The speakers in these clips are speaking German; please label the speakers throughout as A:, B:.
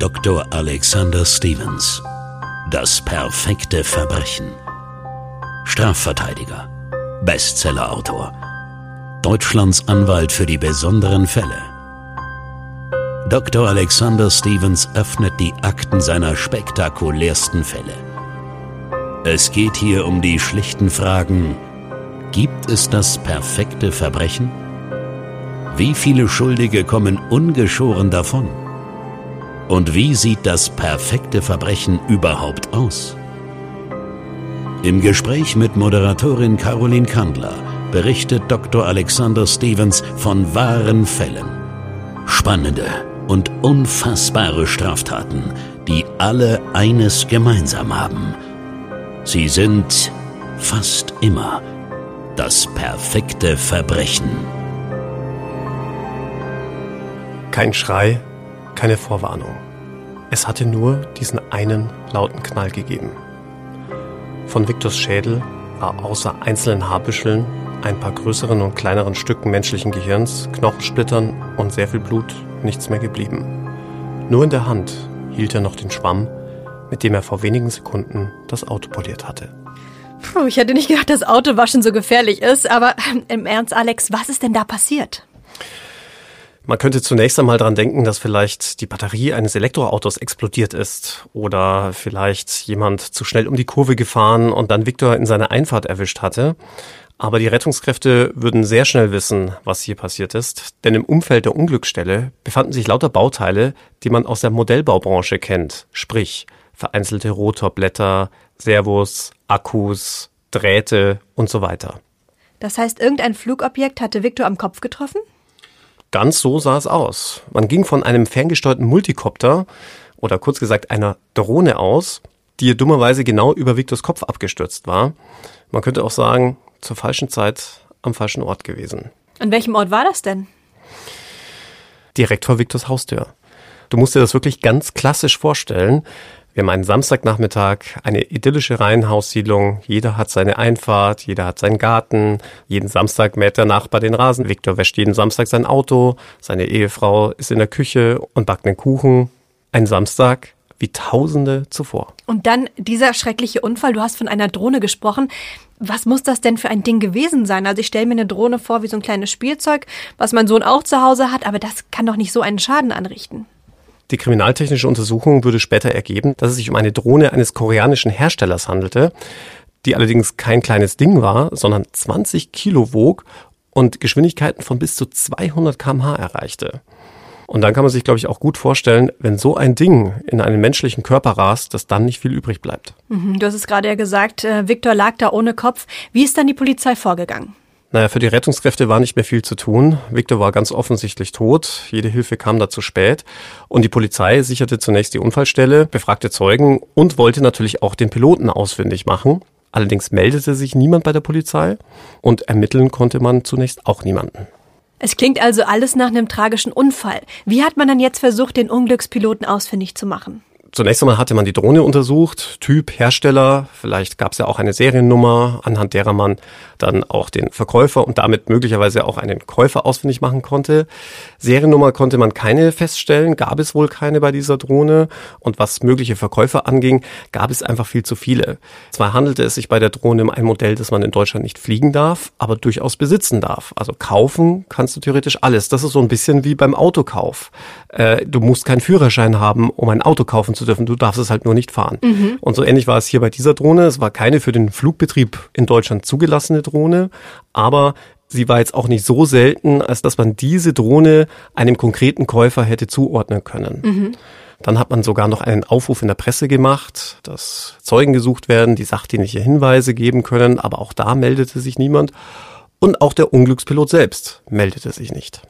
A: Dr. Alexander Stevens. Das perfekte Verbrechen. Strafverteidiger. Bestsellerautor. Deutschlands Anwalt für die besonderen Fälle. Dr. Alexander Stevens öffnet die Akten seiner spektakulärsten Fälle. Es geht hier um die schlichten Fragen, gibt es das perfekte Verbrechen? Wie viele Schuldige kommen ungeschoren davon? Und wie sieht das perfekte Verbrechen überhaupt aus? Im Gespräch mit Moderatorin Caroline Kandler berichtet Dr. Alexander Stevens von wahren Fällen. Spannende und unfassbare Straftaten, die alle eines gemeinsam haben. Sie sind fast immer das perfekte Verbrechen.
B: Kein Schrei, keine Vorwarnung. Es hatte nur diesen einen lauten Knall gegeben. Von Viktors Schädel war außer einzelnen Haarbüscheln, ein paar größeren und kleineren Stücken menschlichen Gehirns, Knochensplittern und sehr viel Blut nichts mehr geblieben. Nur in der Hand hielt er noch den Schwamm, mit dem er vor wenigen Sekunden das Auto poliert hatte.
C: Puh, ich hätte nicht gedacht, dass Autowaschen so gefährlich ist, aber im Ernst, Alex, was ist denn da passiert?
B: Man könnte zunächst einmal dran denken, dass vielleicht die Batterie eines Elektroautos explodiert ist oder vielleicht jemand zu schnell um die Kurve gefahren und dann Viktor in seiner Einfahrt erwischt hatte. Aber die Rettungskräfte würden sehr schnell wissen, was hier passiert ist, denn im Umfeld der Unglücksstelle befanden sich lauter Bauteile, die man aus der Modellbaubranche kennt, sprich vereinzelte Rotorblätter, Servos, Akkus, Drähte und so weiter.
C: Das heißt, irgendein Flugobjekt hatte Viktor am Kopf getroffen?
B: Ganz so sah es aus. Man ging von einem ferngesteuerten Multikopter oder kurz gesagt einer Drohne aus, die dummerweise genau über Viktors Kopf abgestürzt war. Man könnte auch sagen, zur falschen Zeit am falschen Ort gewesen.
C: An welchem Ort war das denn?
B: Direkt vor Viktors Haustür. Du musst dir das wirklich ganz klassisch vorstellen. Wir haben einen Samstagnachmittag, eine idyllische Reihenhaussiedlung. Jeder hat seine Einfahrt, jeder hat seinen Garten. Jeden Samstag mäht der Nachbar den Rasen. Viktor wäscht jeden Samstag sein Auto. Seine Ehefrau ist in der Küche und backt einen Kuchen. Ein Samstag wie Tausende zuvor.
C: Und dann dieser schreckliche Unfall. Du hast von einer Drohne gesprochen. Was muss das denn für ein Ding gewesen sein? Also ich stelle mir eine Drohne vor wie so ein kleines Spielzeug, was mein Sohn auch zu Hause hat, aber das kann doch nicht so einen Schaden anrichten.
B: Die kriminaltechnische Untersuchung würde später ergeben, dass es sich um eine Drohne eines koreanischen Herstellers handelte, die allerdings kein kleines Ding war, sondern 20 Kilo wog und Geschwindigkeiten von bis zu 200 kmh erreichte. Und dann kann man sich, glaube ich, auch gut vorstellen, wenn so ein Ding in einen menschlichen Körper rast, dass dann nicht viel übrig bleibt.
C: Mhm, du hast es gerade ja gesagt, äh, Viktor lag da ohne Kopf. Wie ist dann die Polizei vorgegangen?
B: Naja, für die Rettungskräfte war nicht mehr viel zu tun. Victor war ganz offensichtlich tot. Jede Hilfe kam da zu spät. Und die Polizei sicherte zunächst die Unfallstelle, befragte Zeugen und wollte natürlich auch den Piloten ausfindig machen. Allerdings meldete sich niemand bei der Polizei und ermitteln konnte man zunächst auch niemanden.
C: Es klingt also alles nach einem tragischen Unfall. Wie hat man dann jetzt versucht, den Unglückspiloten ausfindig zu machen?
B: Zunächst einmal hatte man die Drohne untersucht, Typ, Hersteller, vielleicht gab es ja auch eine Seriennummer, anhand derer man dann auch den Verkäufer und damit möglicherweise auch einen Käufer ausfindig machen konnte. Seriennummer konnte man keine feststellen, gab es wohl keine bei dieser Drohne und was mögliche Verkäufer anging, gab es einfach viel zu viele. Zwar handelte es sich bei der Drohne um ein Modell, das man in Deutschland nicht fliegen darf, aber durchaus besitzen darf. Also kaufen kannst du theoretisch alles. Das ist so ein bisschen wie beim Autokauf. Äh, du musst keinen Führerschein haben, um ein Auto kaufen zu zu dürfen. Du darfst es halt nur nicht fahren. Mhm. Und so ähnlich war es hier bei dieser Drohne. Es war keine für den Flugbetrieb in Deutschland zugelassene Drohne, aber sie war jetzt auch nicht so selten, als dass man diese Drohne einem konkreten Käufer hätte zuordnen können. Mhm. Dann hat man sogar noch einen Aufruf in der Presse gemacht, dass Zeugen gesucht werden, die sachdienliche Hinweise geben können, aber auch da meldete sich niemand. Und auch der Unglückspilot selbst meldete sich nicht.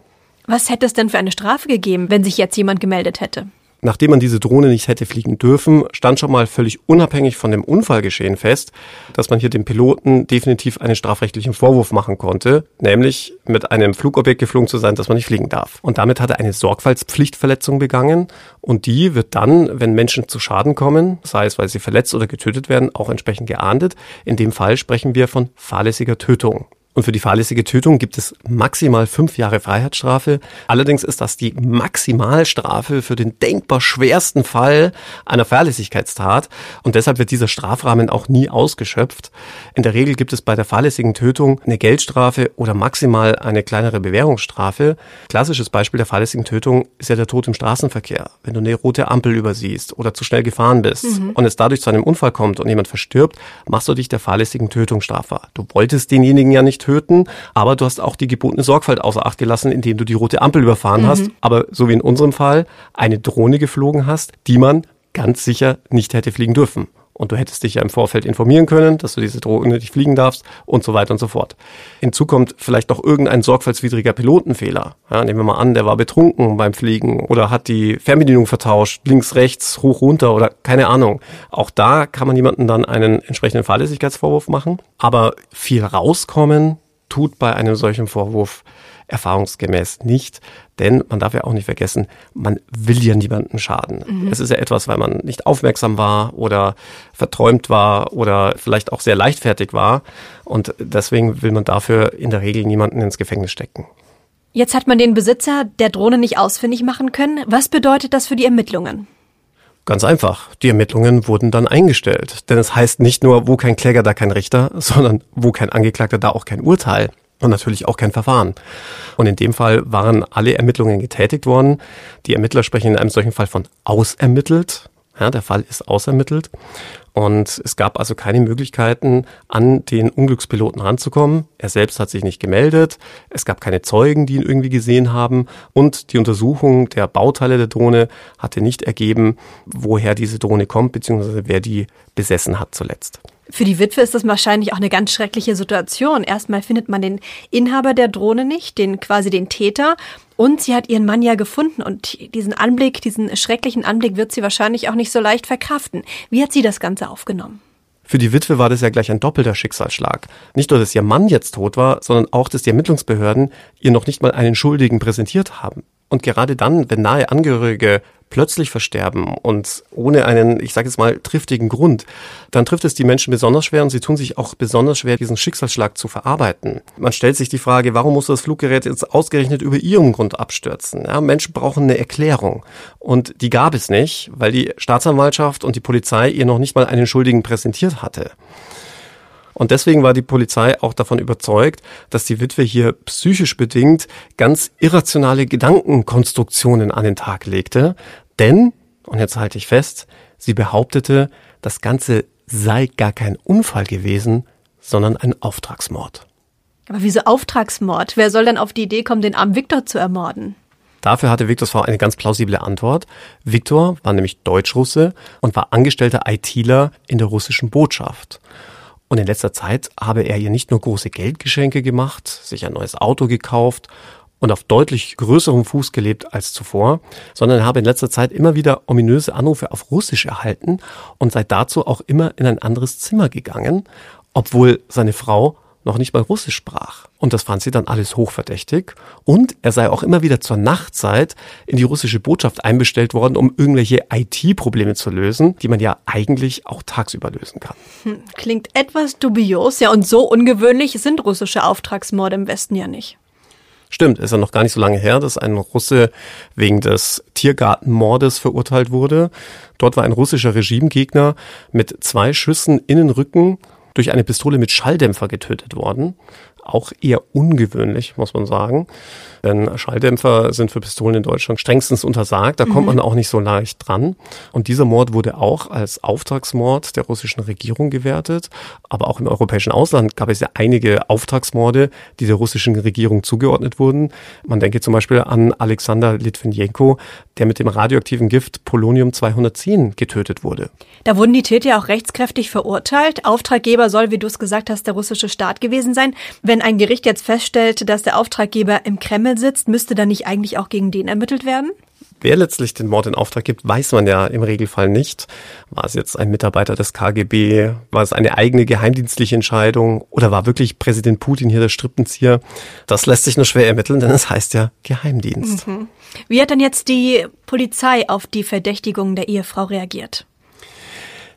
C: Was hätte es denn für eine Strafe gegeben, wenn sich jetzt jemand gemeldet hätte?
B: Nachdem man diese Drohne nicht hätte fliegen dürfen, stand schon mal völlig unabhängig von dem Unfallgeschehen fest, dass man hier dem Piloten definitiv einen strafrechtlichen Vorwurf machen konnte, nämlich mit einem Flugobjekt geflogen zu sein, das man nicht fliegen darf. Und damit hat er eine Sorgfaltspflichtverletzung begangen und die wird dann, wenn Menschen zu Schaden kommen, sei es weil sie verletzt oder getötet werden, auch entsprechend geahndet. In dem Fall sprechen wir von fahrlässiger Tötung. Und für die fahrlässige Tötung gibt es maximal fünf Jahre Freiheitsstrafe. Allerdings ist das die Maximalstrafe für den denkbar schwersten Fall einer Fahrlässigkeitstat. Und deshalb wird dieser Strafrahmen auch nie ausgeschöpft. In der Regel gibt es bei der fahrlässigen Tötung eine Geldstrafe oder maximal eine kleinere Bewährungsstrafe. Klassisches Beispiel der fahrlässigen Tötung ist ja der Tod im Straßenverkehr. Wenn du eine rote Ampel übersiehst oder zu schnell gefahren bist mhm. und es dadurch zu einem Unfall kommt und jemand verstirbt, machst du dich der fahrlässigen Tötung strafbar. Du wolltest denjenigen ja nicht töten, aber du hast auch die gebotene Sorgfalt außer Acht gelassen, indem du die rote Ampel überfahren mhm. hast, aber so wie in unserem Fall eine Drohne geflogen hast, die man ganz sicher nicht hätte fliegen dürfen. Und du hättest dich ja im Vorfeld informieren können, dass du diese Drohne nicht fliegen darfst und so weiter und so fort. Hinzu kommt vielleicht noch irgendein sorgfaltswidriger Pilotenfehler. Ja, nehmen wir mal an, der war betrunken beim Fliegen oder hat die Fernbedienung vertauscht, links, rechts, hoch, runter oder keine Ahnung. Auch da kann man jemanden dann einen entsprechenden Fahrlässigkeitsvorwurf machen. Aber viel rauskommen tut bei einem solchen Vorwurf erfahrungsgemäß nicht. Denn man darf ja auch nicht vergessen, man will ja niemanden schaden. Mhm. Es ist ja etwas, weil man nicht aufmerksam war oder verträumt war oder vielleicht auch sehr leichtfertig war. Und deswegen will man dafür in der Regel niemanden ins Gefängnis stecken.
C: Jetzt hat man den Besitzer der Drohne nicht ausfindig machen können. Was bedeutet das für die Ermittlungen?
B: Ganz einfach. Die Ermittlungen wurden dann eingestellt. Denn es heißt nicht nur, wo kein Kläger, da kein Richter, sondern wo kein Angeklagter, da auch kein Urteil und natürlich auch kein Verfahren. Und in dem Fall waren alle Ermittlungen getätigt worden. Die Ermittler sprechen in einem solchen Fall von ausermittelt. Ja, der Fall ist ausermittelt. Und es gab also keine Möglichkeiten, an den Unglückspiloten ranzukommen. Er selbst hat sich nicht gemeldet. Es gab keine Zeugen, die ihn irgendwie gesehen haben. Und die Untersuchung der Bauteile der Drohne hatte nicht ergeben, woher diese Drohne kommt, beziehungsweise wer die besessen hat zuletzt.
C: Für die Witwe ist das wahrscheinlich auch eine ganz schreckliche Situation. Erstmal findet man den Inhaber der Drohne nicht, den quasi den Täter. Und sie hat ihren Mann ja gefunden und diesen Anblick, diesen schrecklichen Anblick wird sie wahrscheinlich auch nicht so leicht verkraften. Wie hat sie das Ganze aufgenommen?
B: Für die Witwe war das ja gleich ein doppelter Schicksalsschlag. Nicht nur, dass ihr Mann jetzt tot war, sondern auch, dass die Ermittlungsbehörden ihr noch nicht mal einen Schuldigen präsentiert haben. Und gerade dann, wenn nahe Angehörige plötzlich versterben und ohne einen, ich sage jetzt mal, triftigen Grund, dann trifft es die Menschen besonders schwer und sie tun sich auch besonders schwer, diesen Schicksalsschlag zu verarbeiten. Man stellt sich die Frage, warum muss das Fluggerät jetzt ausgerechnet über ihrem Grund abstürzen? Ja, Menschen brauchen eine Erklärung und die gab es nicht, weil die Staatsanwaltschaft und die Polizei ihr noch nicht mal einen Schuldigen präsentiert hatte. Und deswegen war die Polizei auch davon überzeugt, dass die Witwe hier psychisch bedingt ganz irrationale Gedankenkonstruktionen an den Tag legte. Denn, und jetzt halte ich fest, sie behauptete, das Ganze sei gar kein Unfall gewesen, sondern ein Auftragsmord.
C: Aber wieso Auftragsmord? Wer soll denn auf die Idee kommen, den armen Viktor zu ermorden?
B: Dafür hatte Viktors Frau eine ganz plausible Antwort. Viktor war nämlich Deutschrusse und war angestellter ITler in der russischen Botschaft. Und in letzter Zeit habe er ihr nicht nur große Geldgeschenke gemacht, sich ein neues Auto gekauft und auf deutlich größerem Fuß gelebt als zuvor, sondern habe in letzter Zeit immer wieder ominöse Anrufe auf Russisch erhalten und sei dazu auch immer in ein anderes Zimmer gegangen, obwohl seine Frau noch nicht mal Russisch sprach. Und das fand sie dann alles hochverdächtig. Und er sei auch immer wieder zur Nachtzeit in die russische Botschaft einbestellt worden, um irgendwelche IT-Probleme zu lösen, die man ja eigentlich auch tagsüber lösen kann.
C: Hm, klingt etwas dubios, ja, und so ungewöhnlich sind russische Auftragsmorde im Westen ja nicht.
B: Stimmt, ist ja noch gar nicht so lange her, dass ein Russe wegen des Tiergartenmordes verurteilt wurde. Dort war ein russischer Regimegegner mit zwei Schüssen in den Rücken durch eine Pistole mit Schalldämpfer getötet worden. Auch eher ungewöhnlich, muss man sagen. Denn Schalldämpfer sind für Pistolen in Deutschland strengstens untersagt. Da kommt mhm. man auch nicht so leicht dran. Und dieser Mord wurde auch als Auftragsmord der russischen Regierung gewertet. Aber auch im europäischen Ausland gab es ja einige Auftragsmorde, die der russischen Regierung zugeordnet wurden. Man denke zum Beispiel an Alexander Litvinenko, der mit dem radioaktiven Gift Polonium 210 getötet wurde.
C: Da wurden die Täter auch rechtskräftig verurteilt. Auftraggeber soll, wie du es gesagt hast, der russische Staat gewesen sein. Wenn ein Gericht jetzt feststellt, dass der Auftraggeber im Kreml sitzt, müsste dann nicht eigentlich auch gegen den ermittelt werden?
B: Wer letztlich den Mord in Auftrag gibt, weiß man ja im Regelfall nicht. War es jetzt ein Mitarbeiter des KGB? War es eine eigene geheimdienstliche Entscheidung? Oder war wirklich Präsident Putin hier der Strippenzieher? Das lässt sich nur schwer ermitteln, denn es heißt ja Geheimdienst. Mhm.
C: Wie hat denn jetzt die Polizei auf die Verdächtigung der Ehefrau reagiert?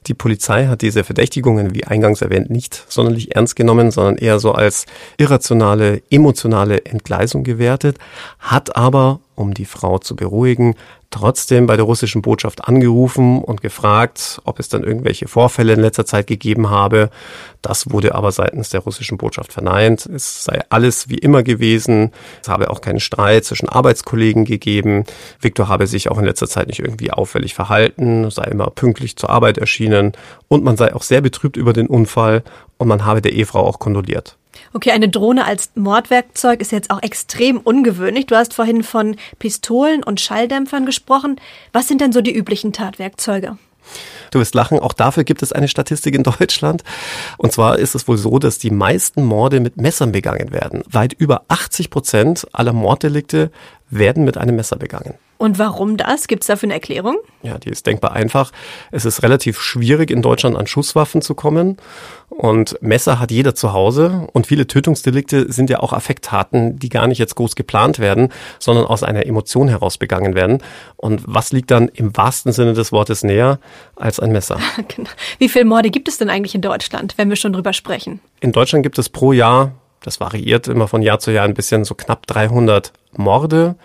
B: Die Polizei hat diese Verdächtigungen, wie eingangs erwähnt, nicht sonderlich ernst genommen, sondern eher so als irrationale, emotionale Entgleisung gewertet, hat aber um die Frau zu beruhigen, trotzdem bei der russischen Botschaft angerufen und gefragt, ob es dann irgendwelche Vorfälle in letzter Zeit gegeben habe. Das wurde aber seitens der russischen Botschaft verneint. Es sei alles wie immer gewesen. Es habe auch keinen Streit zwischen Arbeitskollegen gegeben. Viktor habe sich auch in letzter Zeit nicht irgendwie auffällig verhalten, sei immer pünktlich zur Arbeit erschienen und man sei auch sehr betrübt über den Unfall und man habe der Ehefrau auch kondoliert.
C: Okay, eine Drohne als Mordwerkzeug ist jetzt auch extrem ungewöhnlich. Du hast vorhin von Pistolen und Schalldämpfern gesprochen. Was sind denn so die üblichen Tatwerkzeuge?
B: Du wirst lachen, auch dafür gibt es eine Statistik in Deutschland. Und zwar ist es wohl so, dass die meisten Morde mit Messern begangen werden. Weit über 80 Prozent aller Morddelikte werden mit einem Messer begangen.
C: Und warum das? Gibt es dafür eine Erklärung?
B: Ja, die ist denkbar einfach. Es ist relativ schwierig, in Deutschland an Schusswaffen zu kommen. Und Messer hat jeder zu Hause. Und viele Tötungsdelikte sind ja auch Affekttaten, die gar nicht jetzt groß geplant werden, sondern aus einer Emotion heraus begangen werden. Und was liegt dann im wahrsten Sinne des Wortes näher als ein Messer?
C: Genau. Wie viele Morde gibt es denn eigentlich in Deutschland, wenn wir schon drüber sprechen?
B: In Deutschland gibt es pro Jahr, das variiert immer von Jahr zu Jahr ein bisschen, so knapp 300 Morde.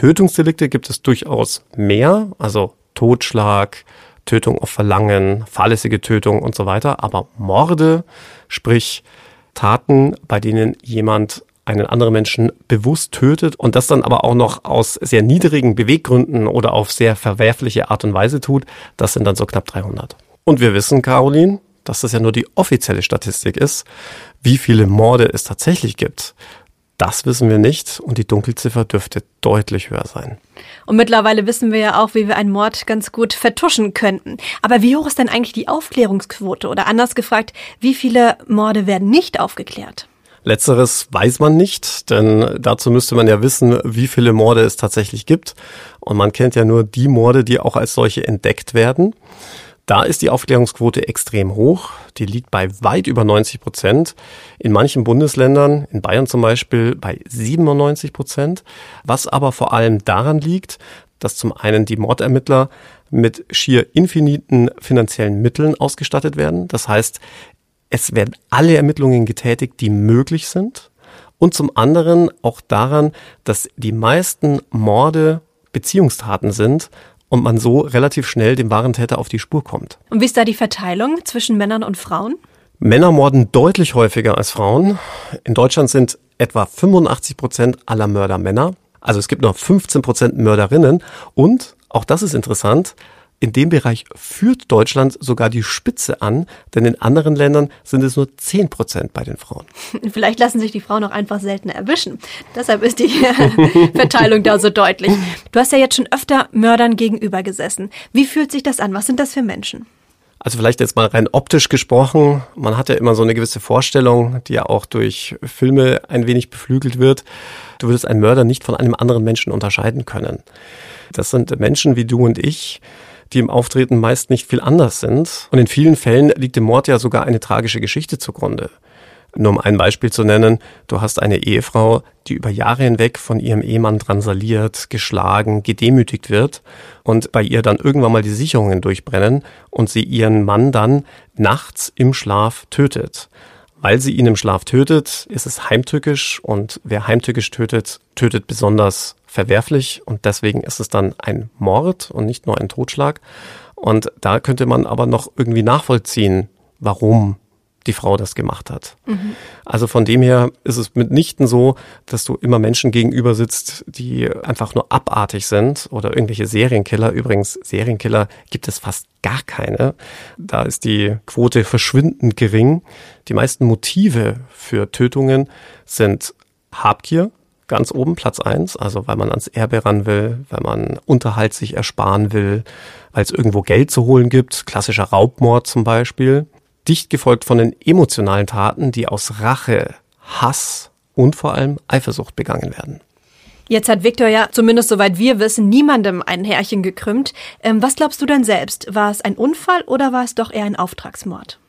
B: Tötungsdelikte gibt es durchaus mehr, also Totschlag, Tötung auf Verlangen, fahrlässige Tötung und so weiter. Aber Morde, sprich Taten, bei denen jemand einen anderen Menschen bewusst tötet und das dann aber auch noch aus sehr niedrigen Beweggründen oder auf sehr verwerfliche Art und Weise tut, das sind dann so knapp 300. Und wir wissen, Caroline, dass das ja nur die offizielle Statistik ist, wie viele Morde es tatsächlich gibt. Das wissen wir nicht und die Dunkelziffer dürfte deutlich höher sein.
C: Und mittlerweile wissen wir ja auch, wie wir einen Mord ganz gut vertuschen könnten. Aber wie hoch ist denn eigentlich die Aufklärungsquote? Oder anders gefragt, wie viele Morde werden nicht aufgeklärt?
B: Letzteres weiß man nicht, denn dazu müsste man ja wissen, wie viele Morde es tatsächlich gibt. Und man kennt ja nur die Morde, die auch als solche entdeckt werden. Da ist die Aufklärungsquote extrem hoch. Die liegt bei weit über 90 Prozent. In manchen Bundesländern, in Bayern zum Beispiel, bei 97 Prozent. Was aber vor allem daran liegt, dass zum einen die Mordermittler mit schier infiniten finanziellen Mitteln ausgestattet werden. Das heißt, es werden alle Ermittlungen getätigt, die möglich sind. Und zum anderen auch daran, dass die meisten Morde Beziehungstaten sind und man so relativ schnell dem wahren Täter auf die Spur kommt.
C: Und wie ist da die Verteilung zwischen Männern und Frauen?
B: Männer morden deutlich häufiger als Frauen. In Deutschland sind etwa 85 Prozent aller Mörder Männer. Also es gibt nur 15 Prozent Mörderinnen. Und, auch das ist interessant, in dem Bereich führt Deutschland sogar die Spitze an, denn in anderen Ländern sind es nur 10 Prozent bei den Frauen.
C: Vielleicht lassen sich die Frauen auch einfach seltener erwischen. Deshalb ist die Verteilung da so deutlich. Du hast ja jetzt schon öfter Mördern gegenüber gesessen. Wie fühlt sich das an? Was sind das für Menschen?
B: Also vielleicht jetzt mal rein optisch gesprochen. Man hat ja immer so eine gewisse Vorstellung, die ja auch durch Filme ein wenig beflügelt wird. Du würdest einen Mörder nicht von einem anderen Menschen unterscheiden können. Das sind Menschen wie du und ich, die im Auftreten meist nicht viel anders sind. Und in vielen Fällen liegt dem Mord ja sogar eine tragische Geschichte zugrunde. Nur um ein Beispiel zu nennen, du hast eine Ehefrau, die über Jahre hinweg von ihrem Ehemann drangsaliert, geschlagen, gedemütigt wird und bei ihr dann irgendwann mal die Sicherungen durchbrennen und sie ihren Mann dann nachts im Schlaf tötet. Weil sie ihn im Schlaf tötet, ist es heimtückisch und wer heimtückisch tötet, tötet besonders verwerflich und deswegen ist es dann ein Mord und nicht nur ein Totschlag. Und da könnte man aber noch irgendwie nachvollziehen, warum die Frau das gemacht hat. Mhm. Also von dem her ist es mitnichten so, dass du immer Menschen gegenüber sitzt, die einfach nur abartig sind oder irgendwelche Serienkiller. Übrigens, Serienkiller gibt es fast gar keine. Da ist die Quote verschwindend gering. Die meisten Motive für Tötungen sind Habgier, ganz oben, Platz eins, also weil man ans Erbe ran will, weil man Unterhalt sich ersparen will, weil es irgendwo Geld zu holen gibt, klassischer Raubmord zum Beispiel, dicht gefolgt von den emotionalen Taten, die aus Rache, Hass und vor allem Eifersucht begangen werden.
C: Jetzt hat Viktor ja, zumindest soweit wir wissen, niemandem ein Härchen gekrümmt. Ähm, was glaubst du denn selbst? War es ein Unfall oder war es doch eher ein Auftragsmord?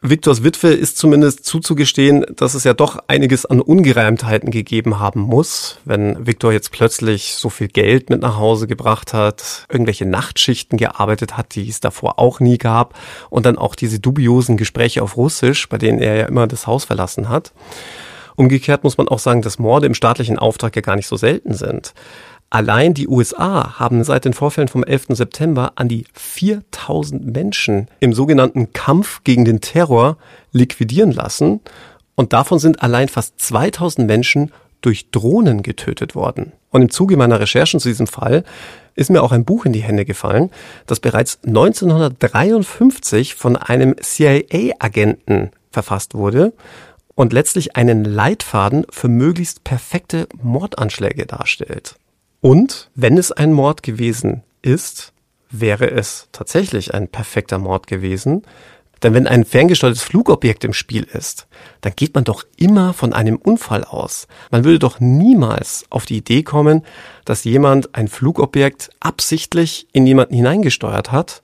B: Victors Witwe ist zumindest zuzugestehen, dass es ja doch einiges an Ungereimtheiten gegeben haben muss, wenn Victor jetzt plötzlich so viel Geld mit nach Hause gebracht hat, irgendwelche Nachtschichten gearbeitet hat, die es davor auch nie gab, und dann auch diese dubiosen Gespräche auf Russisch, bei denen er ja immer das Haus verlassen hat. Umgekehrt muss man auch sagen, dass Morde im staatlichen Auftrag ja gar nicht so selten sind. Allein die USA haben seit den Vorfällen vom 11. September an die 4000 Menschen im sogenannten Kampf gegen den Terror liquidieren lassen und davon sind allein fast 2000 Menschen durch Drohnen getötet worden. Und im Zuge meiner Recherchen zu diesem Fall ist mir auch ein Buch in die Hände gefallen, das bereits 1953 von einem CIA-Agenten verfasst wurde und letztlich einen Leitfaden für möglichst perfekte Mordanschläge darstellt. Und wenn es ein Mord gewesen ist, wäre es tatsächlich ein perfekter Mord gewesen. Denn wenn ein ferngesteuertes Flugobjekt im Spiel ist, dann geht man doch immer von einem Unfall aus. Man würde doch niemals auf die Idee kommen, dass jemand ein Flugobjekt absichtlich in jemanden hineingesteuert hat.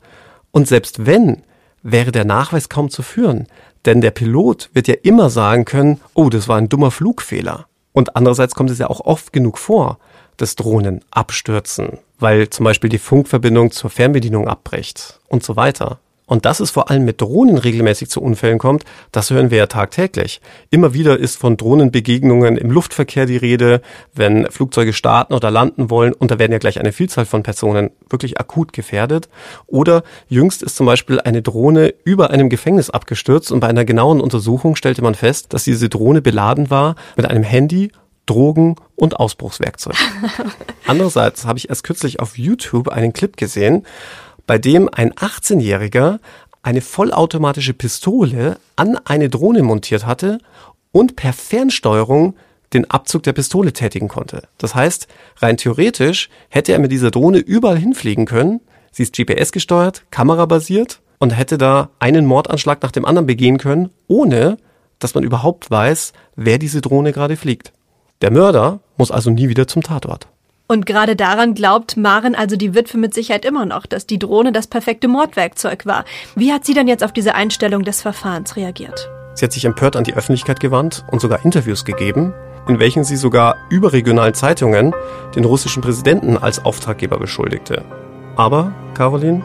B: Und selbst wenn, wäre der Nachweis kaum zu führen. Denn der Pilot wird ja immer sagen können, oh, das war ein dummer Flugfehler. Und andererseits kommt es ja auch oft genug vor, dass Drohnen abstürzen, weil zum Beispiel die Funkverbindung zur Fernbedienung abbricht und so weiter. Und dass es vor allem mit Drohnen regelmäßig zu Unfällen kommt, das hören wir ja tagtäglich. Immer wieder ist von Drohnenbegegnungen im Luftverkehr die Rede, wenn Flugzeuge starten oder landen wollen, und da werden ja gleich eine Vielzahl von Personen wirklich akut gefährdet. Oder jüngst ist zum Beispiel eine Drohne über einem Gefängnis abgestürzt und bei einer genauen Untersuchung stellte man fest, dass diese Drohne beladen war mit einem Handy Drogen und Ausbruchswerkzeug. Andererseits habe ich erst kürzlich auf YouTube einen Clip gesehen, bei dem ein 18-Jähriger eine vollautomatische Pistole an eine Drohne montiert hatte und per Fernsteuerung den Abzug der Pistole tätigen konnte. Das heißt, rein theoretisch hätte er mit dieser Drohne überall hinfliegen können. Sie ist GPS gesteuert, kamerabasiert und hätte da einen Mordanschlag nach dem anderen begehen können, ohne dass man überhaupt weiß, wer diese Drohne gerade fliegt. Der Mörder muss also nie wieder zum Tatort.
C: Und gerade daran glaubt Maren, also die Witwe mit Sicherheit immer noch, dass die Drohne das perfekte Mordwerkzeug war. Wie hat sie dann jetzt auf diese Einstellung des Verfahrens reagiert?
B: Sie hat sich empört an die Öffentlichkeit gewandt und sogar Interviews gegeben, in welchen sie sogar überregionalen Zeitungen den russischen Präsidenten als Auftraggeber beschuldigte. Aber, Caroline,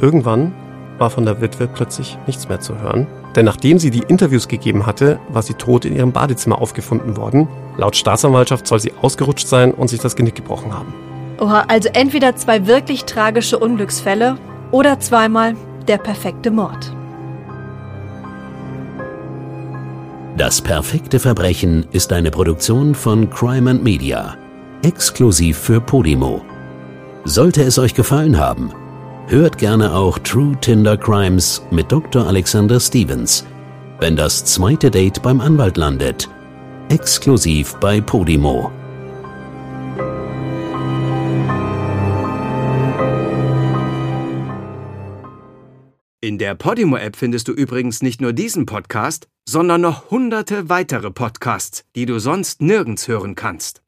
B: irgendwann war von der Witwe plötzlich nichts mehr zu hören. Denn nachdem sie die Interviews gegeben hatte, war sie tot in ihrem Badezimmer aufgefunden worden. Laut Staatsanwaltschaft soll sie ausgerutscht sein und sich das Genick gebrochen haben.
C: Oha, also entweder zwei wirklich tragische Unglücksfälle oder zweimal der perfekte Mord.
A: Das perfekte Verbrechen ist eine Produktion von Crime and Media, exklusiv für Podimo. Sollte es euch gefallen haben, Hört gerne auch True Tinder Crimes mit Dr. Alexander Stevens, wenn das zweite Date beim Anwalt landet. Exklusiv bei Podimo.
D: In der Podimo-App findest du übrigens nicht nur diesen Podcast, sondern noch hunderte weitere Podcasts, die du sonst nirgends hören kannst.